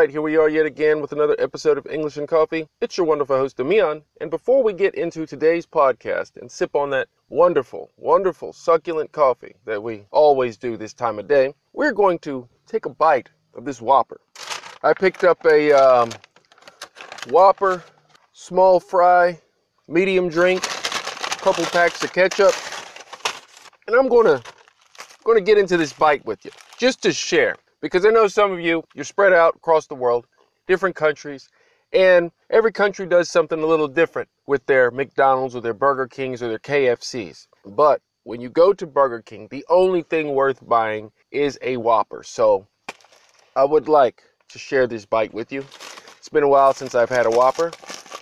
right, here we are yet again with another episode of English and Coffee. It's your wonderful host, Mian. And before we get into today's podcast and sip on that wonderful, wonderful, succulent coffee that we always do this time of day, we're going to take a bite of this Whopper. I picked up a um, Whopper, small fry, medium drink, couple packs of ketchup, and I'm going to get into this bite with you just to share because I know some of you, you're spread out across the world, different countries, and every country does something a little different with their McDonald's or their Burger Kings or their KFCs. But when you go to Burger King, the only thing worth buying is a Whopper. So I would like to share this bite with you. It's been a while since I've had a Whopper.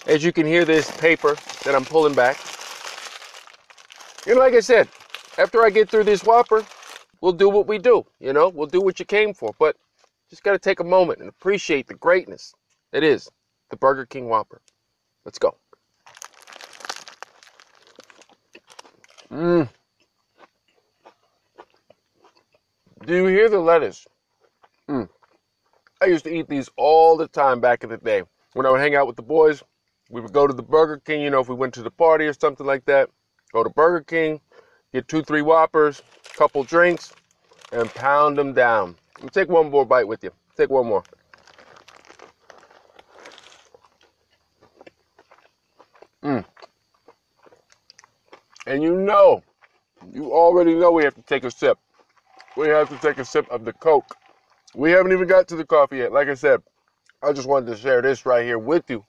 As you can hear this paper that I'm pulling back. And like I said, after I get through this Whopper, we'll do what we do. You know, we'll do what you came for. But just got to take a moment and appreciate the greatness that is the Burger King Whopper. Let's go. Mmm. Do you hear the lettuce? Mmm. I used to eat these all the time back in the day. When I would hang out with the boys, we would go to the Burger King, you know, if we went to the party or something like that. Go to Burger King, get two, three Whoppers, couple drinks, and pound them down. Take one more bite with you. Take one more. Mm. And you know, you already know we have to take a sip. We have to take a sip of the Coke. We haven't even got to the coffee yet. Like I said, I just wanted to share this right here with you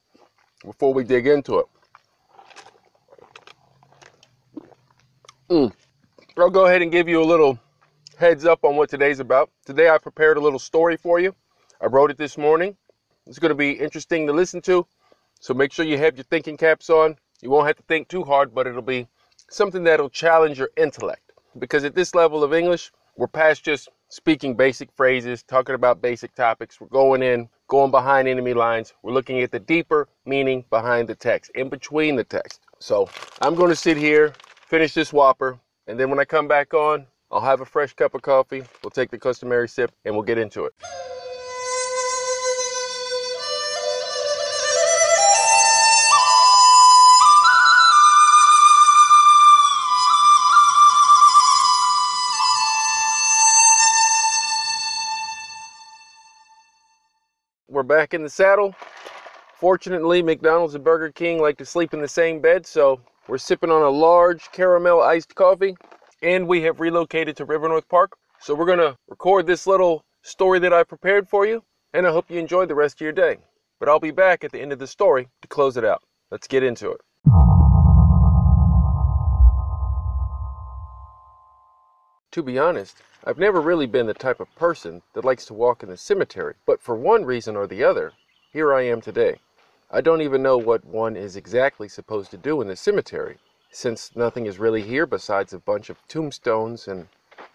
before we dig into it. Mm. I'll go ahead and give you a little heads up on what today's about. Today I prepared a little story for you. I wrote it this morning. It's going to be interesting to listen to. So make sure you have your thinking caps on. You won't have to think too hard, but it'll be something that'll challenge your intellect. Because at this level of English, we're past just speaking basic phrases, talking about basic topics. We're going in, going behind enemy lines. We're looking at the deeper meaning behind the text, in between the text. So I'm going to sit here, finish this Whopper, and then when I come back on, I'll have a fresh cup of coffee. We'll take the customary sip and we'll get into it. We're back in the saddle. Fortunately, McDonald's and Burger King like to sleep in the same bed, so we're sipping on a large caramel iced coffee, and we have relocated to River North Park. So we're going to record this little story that I prepared for you, and I hope you enjoy the rest of your day. But I'll be back at the end of the story to close it out. Let's get into it. To be honest, I've never really been the type of person that likes to walk in the cemetery, but for one reason or the other, here I am today. I don't even know what one is exactly supposed to do in the cemetery, since nothing is really here besides a bunch of tombstones and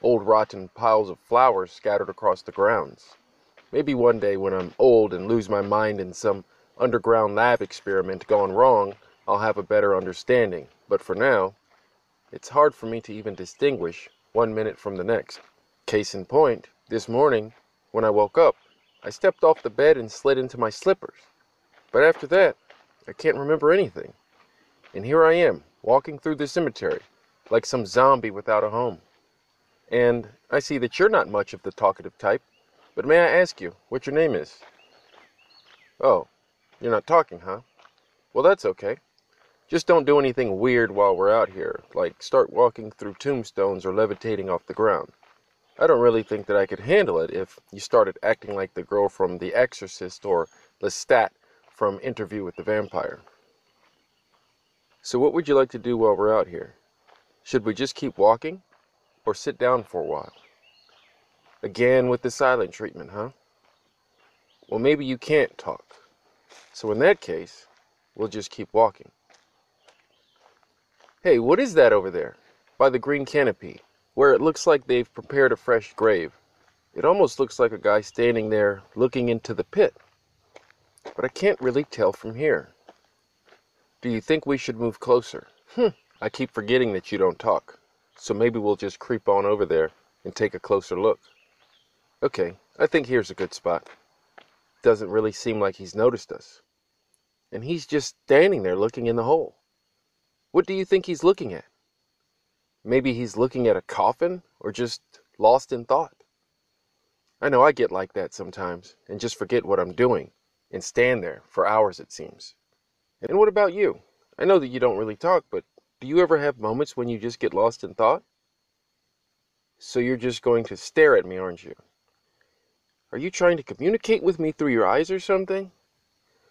old rotten piles of flowers scattered across the grounds. Maybe one day when I'm old and lose my mind in some underground lab experiment gone wrong, I'll have a better understanding. But for now, it's hard for me to even distinguish one minute from the next. Case in point, this morning, when I woke up, I stepped off the bed and slid into my slippers. But after that, I can't remember anything. And here I am, walking through the cemetery, like some zombie without a home. And I see that you're not much of the talkative type, but may I ask you what your name is? Oh, you're not talking, huh? Well, that's okay. Just don't do anything weird while we're out here, like start walking through tombstones or levitating off the ground. I don't really think that I could handle it if you started acting like the girl from The Exorcist or Lestat from Interview with the Vampire. So, what would you like to do while we're out here? Should we just keep walking or sit down for a while? Again with the silent treatment, huh? Well, maybe you can't talk. So, in that case, we'll just keep walking. Hey, what is that over there? By the green canopy, where it looks like they've prepared a fresh grave. It almost looks like a guy standing there looking into the pit but I can't really tell from here. Do you think we should move closer? Hmm, I keep forgetting that you don't talk, so maybe we'll just creep on over there and take a closer look. Okay, I think here's a good spot. doesn't really seem like he's noticed us. And he's just standing there looking in the hole. What do you think he's looking at? Maybe he's looking at a coffin or just lost in thought. I know I get like that sometimes and just forget what I'm doing and stand there for hours, it seems. And what about you? I know that you don't really talk, but do you ever have moments when you just get lost in thought? So you're just going to stare at me, aren't you? Are you trying to communicate with me through your eyes or something?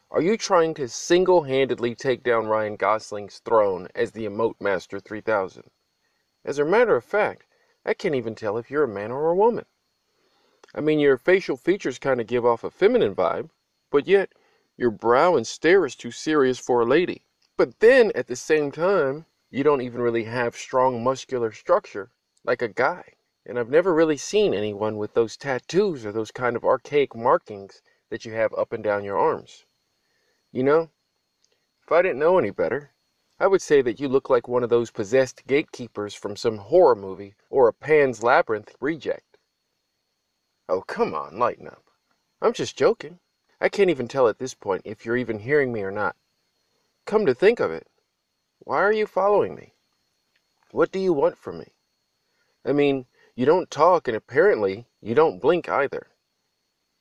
Are you trying to single handedly take down Ryan Gosling's throne as the Emote Master 3000? As a matter of fact, I can't even tell if you're a man or a woman. I mean, your facial features kind of give off a feminine vibe, but yet your brow and stare is too serious for a lady. But then at the same time, you don't even really have strong muscular structure like a guy. And I've never really seen anyone with those tattoos or those kind of archaic markings that you have up and down your arms. You know, if I didn't know any better, I would say that you look like one of those possessed gatekeepers from some horror movie or a Pan's Labyrinth reject. Oh, come on, lighten up. I'm just joking. I can't even tell at this point if you're even hearing me or not. Come to think of it, why are you following me? What do you want from me? I mean, you don't talk, and apparently you don't blink either.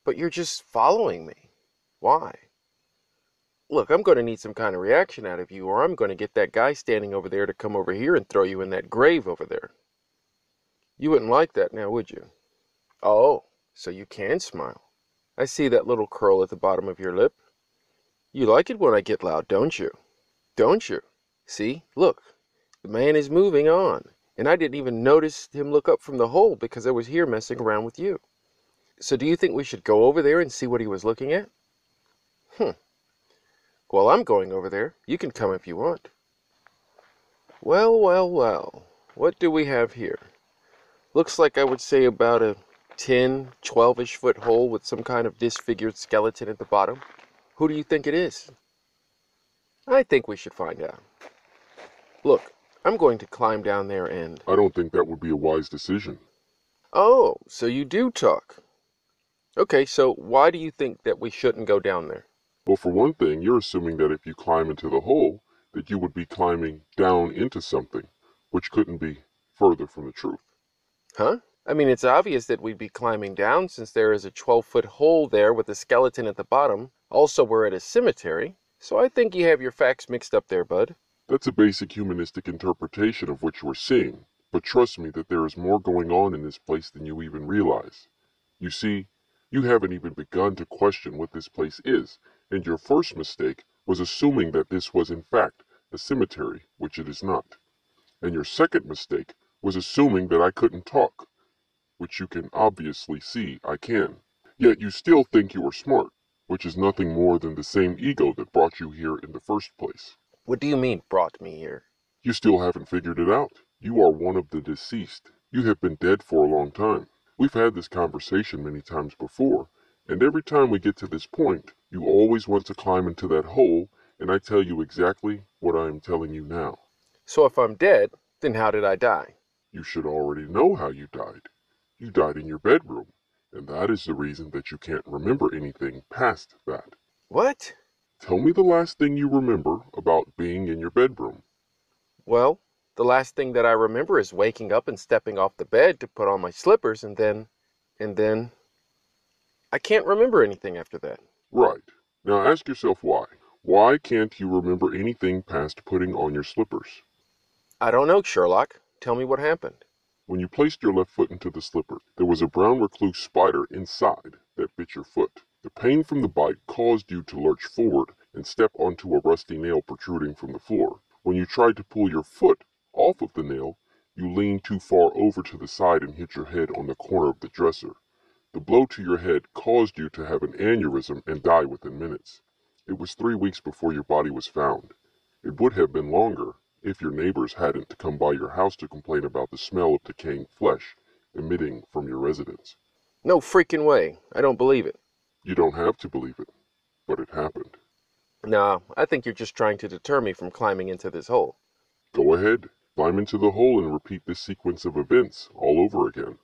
But you're just following me. Why? Look, I'm going to need some kind of reaction out of you, or I'm going to get that guy standing over there to come over here and throw you in that grave over there. You wouldn't like that now, would you? Oh, so you can smile. I see that little curl at the bottom of your lip. You like it when I get loud, don't you? Don't you? See, look, the man is moving on and I didn't even notice him look up from the hole because I was here messing around with you. So do you think we should go over there and see what he was looking at? Hmm. Well, I'm going over there. You can come if you want. Well, well, well. What do we have here? Looks like I would say about a 10, 12-ish foot hole with some kind of disfigured skeleton at the bottom. Who do you think it is? I think we should find out. Look, I'm going to climb down there and... I don't think that would be a wise decision. Oh, so you do talk. Okay, so why do you think that we shouldn't go down there? Well, for one thing, you're assuming that if you climb into the hole, that you would be climbing down into something, which couldn't be further from the truth. Huh? I mean, it's obvious that we'd be climbing down since there is a 12 foot hole there with a skeleton at the bottom. Also, we're at a cemetery. So I think you have your facts mixed up there, bud. That's a basic humanistic interpretation of what you are seeing, but trust me that there is more going on in this place than you even realize. You see, you haven't even begun to question what this place is, and your first mistake was assuming that this was in fact a cemetery, which it is not. And your second mistake was assuming that I couldn't talk, which you can obviously see I can. Yet you still think you are smart, which is nothing more than the same ego that brought you here in the first place. What do you mean, brought me here? You still haven't figured it out. You are one of the deceased. You have been dead for a long time. We've had this conversation many times before, and every time we get to this point, you always want to climb into that hole, and I tell you exactly what I am telling you now. So if I'm dead, then how did I die? You should already know how you died. You died in your bedroom, and that is the reason that you can't remember anything past that. What? Tell me the last thing you remember about being in your bedroom. Well, the last thing that I remember is waking up and stepping off the bed to put on my slippers and then, and then, I can't remember anything after that. Right. Now ask yourself why. Why can't you remember anything past putting on your slippers? I don't know, Sherlock. Tell me what happened. When you placed your left foot into the slipper, there was a brown recluse spider inside that bit your foot. The pain from the bite caused you to lurch forward and step onto a rusty nail protruding from the floor. When you tried to pull your foot off of the nail, you leaned too far over to the side and hit your head on the corner of the dresser. The blow to your head caused you to have an aneurysm and die within minutes. It was three weeks before your body was found. It would have been longer if your neighbors hadn't come by your house to complain about the smell of decaying flesh emitting from your residence. No freaking way. I don't believe it. You don't have to believe it, but it happened. No, I think you're just trying to deter me from climbing into this hole. Go ahead, climb into the hole and repeat this sequence of events all over again.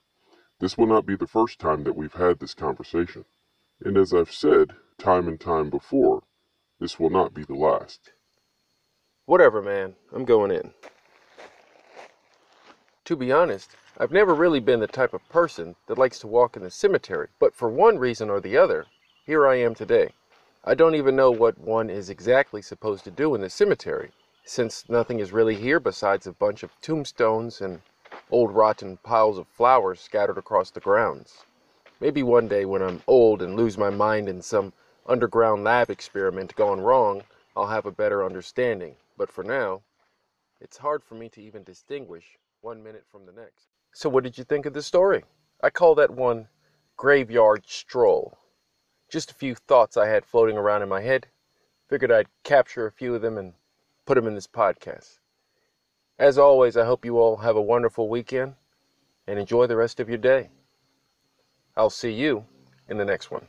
This will not be the first time that we've had this conversation. And as I've said time and time before, this will not be the last. Whatever, man. I'm going in. To be honest, I've never really been the type of person that likes to walk in the cemetery, but for one reason or the other, here I am today. I don't even know what one is exactly supposed to do in the cemetery, since nothing is really here besides a bunch of tombstones and old rotten piles of flowers scattered across the grounds. Maybe one day when I'm old and lose my mind in some underground lab experiment gone wrong, I'll have a better understanding. But for now, it's hard for me to even distinguish one minute from the next. So, what did you think of the story? I call that one Graveyard Stroll. Just a few thoughts I had floating around in my head. Figured I'd capture a few of them and put them in this podcast. As always, I hope you all have a wonderful weekend and enjoy the rest of your day. I'll see you in the next one.